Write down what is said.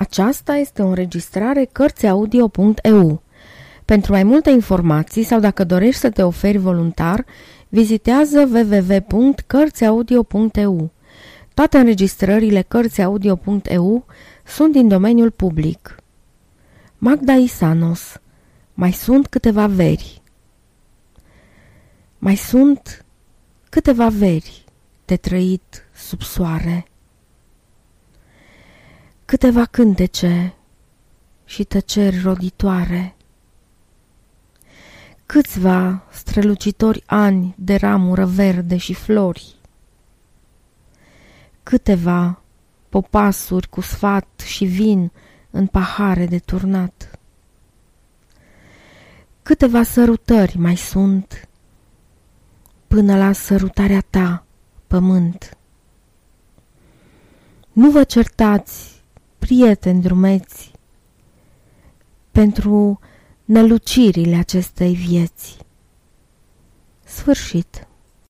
Aceasta este o înregistrare Cărțiaudio.eu. Pentru mai multe informații sau dacă dorești să te oferi voluntar, vizitează www.cărțiaudio.eu. Toate înregistrările Cărțiaudio.eu sunt din domeniul public. Magda Isanos Mai sunt câteva veri Mai sunt câteva veri de trăit sub soare câteva cântece și tăceri roditoare. Câțiva strălucitori ani de ramură verde și flori. Câteva popasuri cu sfat și vin în pahare de turnat. Câteva sărutări mai sunt până la sărutarea ta, pământ. Nu vă certați prieteni drumeți pentru nălucirile acestei vieți. Sfârșit.